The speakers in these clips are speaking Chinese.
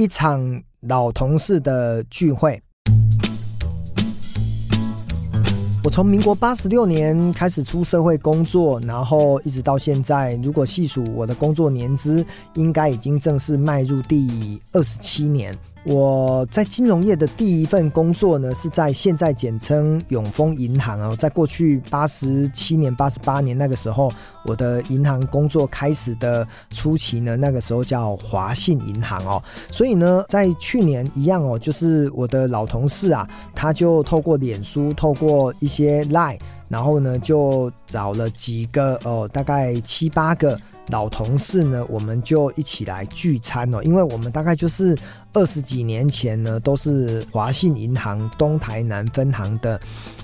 一场老同事的聚会。我从民国八十六年开始出社会工作，然后一直到现在，如果细数我的工作年资，应该已经正式迈入第二十七年。我在金融业的第一份工作呢，是在现在简称永丰银行哦。在过去八十七年、八十八年那个时候，我的银行工作开始的初期呢，那个时候叫华信银行哦。所以呢，在去年一样哦，就是我的老同事啊，他就透过脸书，透过一些 Line，然后呢，就找了几个哦，大概七八个。老同事呢，我们就一起来聚餐哦，因为我们大概就是二十几年前呢，都是华信银行东台南分行的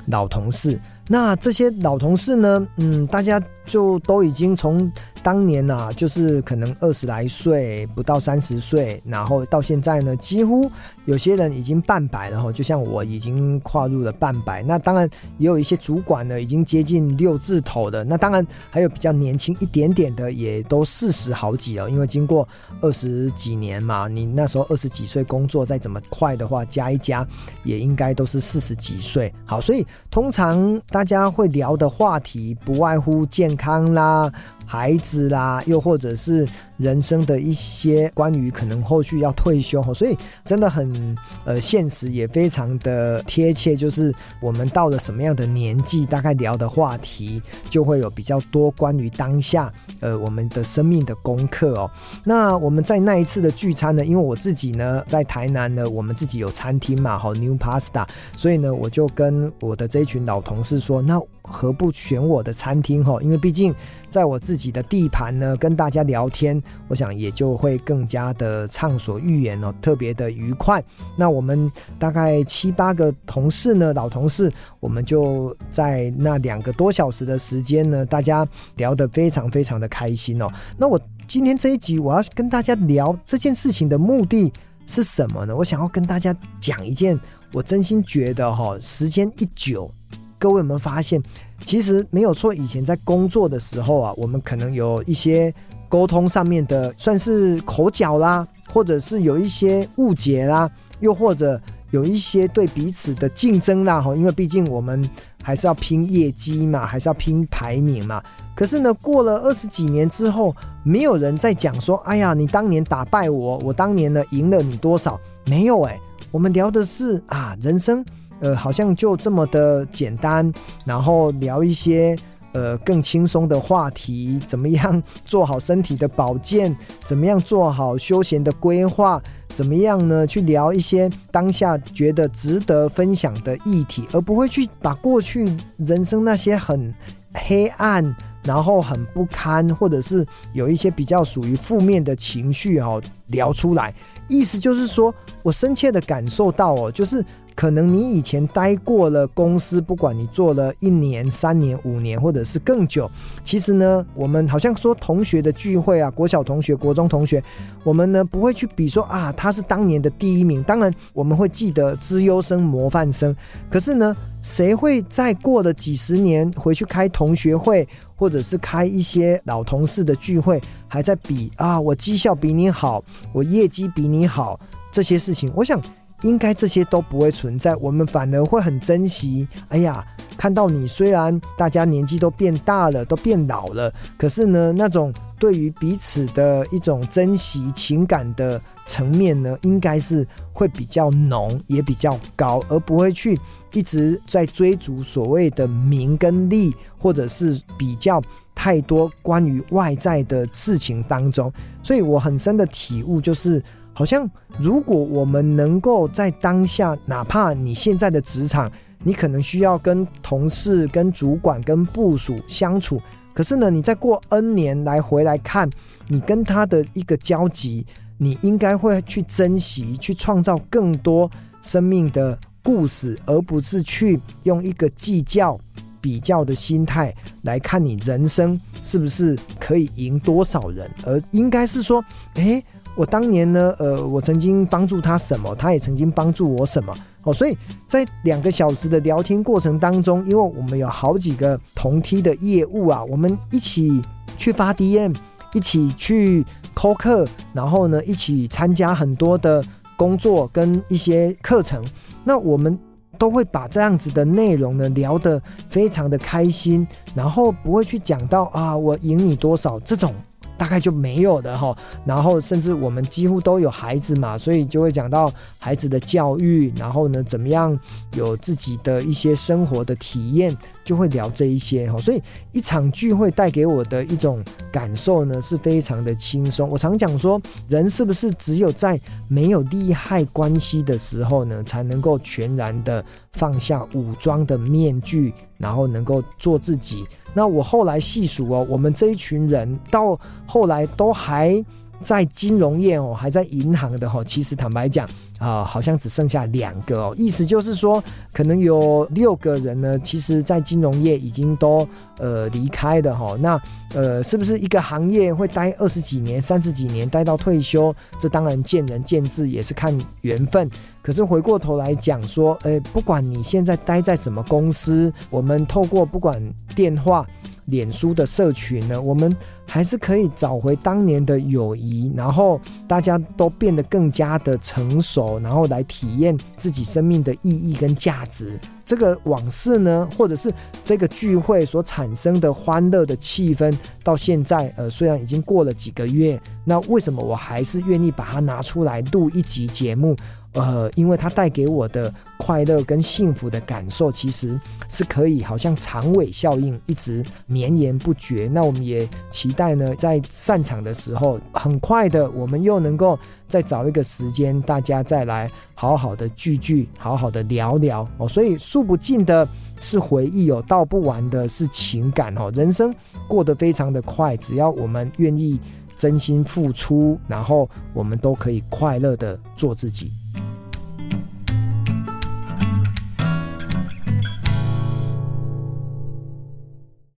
老同事。那这些老同事呢，嗯，大家就都已经从。当年啊，就是可能二十来岁，不到三十岁，然后到现在呢，几乎有些人已经半百了哈，就像我已经跨入了半百。那当然也有一些主管呢，已经接近六字头的。那当然还有比较年轻一点点的，也都四十好几了。因为经过二十几年嘛，你那时候二十几岁工作，再怎么快的话，加一加也应该都是四十几岁。好，所以通常大家会聊的话题不外乎健康啦。孩子啦，又或者是人生的一些关于可能后续要退休，所以真的很呃现实，也非常的贴切。就是我们到了什么样的年纪，大概聊的话题就会有比较多关于当下呃我们的生命的功课哦。那我们在那一次的聚餐呢，因为我自己呢在台南呢，我们自己有餐厅嘛，好 New Pasta，所以呢我就跟我的这一群老同事说，那何不选我的餐厅哈？因为毕竟在我自己的地盘呢，跟大家聊天，我想也就会更加的畅所欲言哦，特别的愉快。那我们大概七八个同事呢，老同事，我们就在那两个多小时的时间呢，大家聊得非常非常的开心哦。那我今天这一集我要跟大家聊这件事情的目的是什么呢？我想要跟大家讲一件我真心觉得哈，时间一久。各位有没有发现，其实没有错。以前在工作的时候啊，我们可能有一些沟通上面的，算是口角啦，或者是有一些误解啦，又或者有一些对彼此的竞争啦。哈，因为毕竟我们还是要拼业绩嘛，还是要拼排名嘛。可是呢，过了二十几年之后，没有人在讲说：“哎呀，你当年打败我，我当年呢赢了你多少？”没有哎、我们聊的是啊，人生。呃，好像就这么的简单，然后聊一些呃更轻松的话题，怎么样做好身体的保健，怎么样做好休闲的规划，怎么样呢？去聊一些当下觉得值得分享的议题，而不会去把过去人生那些很黑暗，然后很不堪，或者是有一些比较属于负面的情绪哦聊出来。意思就是说，我深切的感受到哦，就是。可能你以前待过了公司，不管你做了一年、三年、五年，或者是更久，其实呢，我们好像说同学的聚会啊，国小同学、国中同学，我们呢不会去比说啊，他是当年的第一名。当然，我们会记得资优生、模范生。可是呢，谁会再过了几十年回去开同学会，或者是开一些老同事的聚会，还在比啊，我绩效比你好，我业绩比你好这些事情？我想。应该这些都不会存在，我们反而会很珍惜。哎呀，看到你，虽然大家年纪都变大了，都变老了，可是呢，那种对于彼此的一种珍惜情感的层面呢，应该是会比较浓，也比较高，而不会去一直在追逐所谓的名跟利，或者是比较太多关于外在的事情当中。所以我很深的体悟就是。好像，如果我们能够在当下，哪怕你现在的职场，你可能需要跟同事、跟主管、跟部属相处，可是呢，你再过 N 年来回来看，你跟他的一个交集，你应该会去珍惜，去创造更多生命的故事，而不是去用一个计较、比较的心态来看你人生是不是可以赢多少人，而应该是说，诶。我当年呢，呃，我曾经帮助他什么，他也曾经帮助我什么，哦，所以在两个小时的聊天过程当中，因为我们有好几个同梯的业务啊，我们一起去发 DM，一起去扣课，然后呢，一起参加很多的工作跟一些课程。那我们都会把这样子的内容呢聊得非常的开心，然后不会去讲到啊，我赢你多少这种。大概就没有的哈，然后甚至我们几乎都有孩子嘛，所以就会讲到孩子的教育，然后呢，怎么样有自己的一些生活的体验，就会聊这一些哈。所以一场聚会带给我的一种感受呢，是非常的轻松。我常讲说，人是不是只有在没有利害关系的时候呢，才能够全然的放下武装的面具，然后能够做自己。那我后来细数哦，我们这一群人到后来都还在金融业哦，还在银行的哈，其实坦白讲啊，好像只剩下两个哦，意思就是说，可能有六个人呢，其实在金融业已经都呃离开的哈。那呃，是不是一个行业会待二十几年、三十几年，待到退休？这当然见仁见智，也是看缘分。可是回过头来讲说，诶，不管你现在待在什么公司，我们透过不管电话、脸书的社群呢，我们还是可以找回当年的友谊，然后大家都变得更加的成熟，然后来体验自己生命的意义跟价值。这个往事呢，或者是这个聚会所产生的欢乐的气氛，到现在，呃，虽然已经过了几个月，那为什么我还是愿意把它拿出来录一集节目？呃，因为它带给我的快乐跟幸福的感受，其实是可以好像长尾效应一直绵延不绝。那我们也期待呢，在散场的时候，很快的，我们又能够再找一个时间，大家再来好好的聚聚，好好的聊聊哦。所以数不尽的是回忆哦，道不完的是情感哦。人生过得非常的快，只要我们愿意真心付出，然后我们都可以快乐的做自己。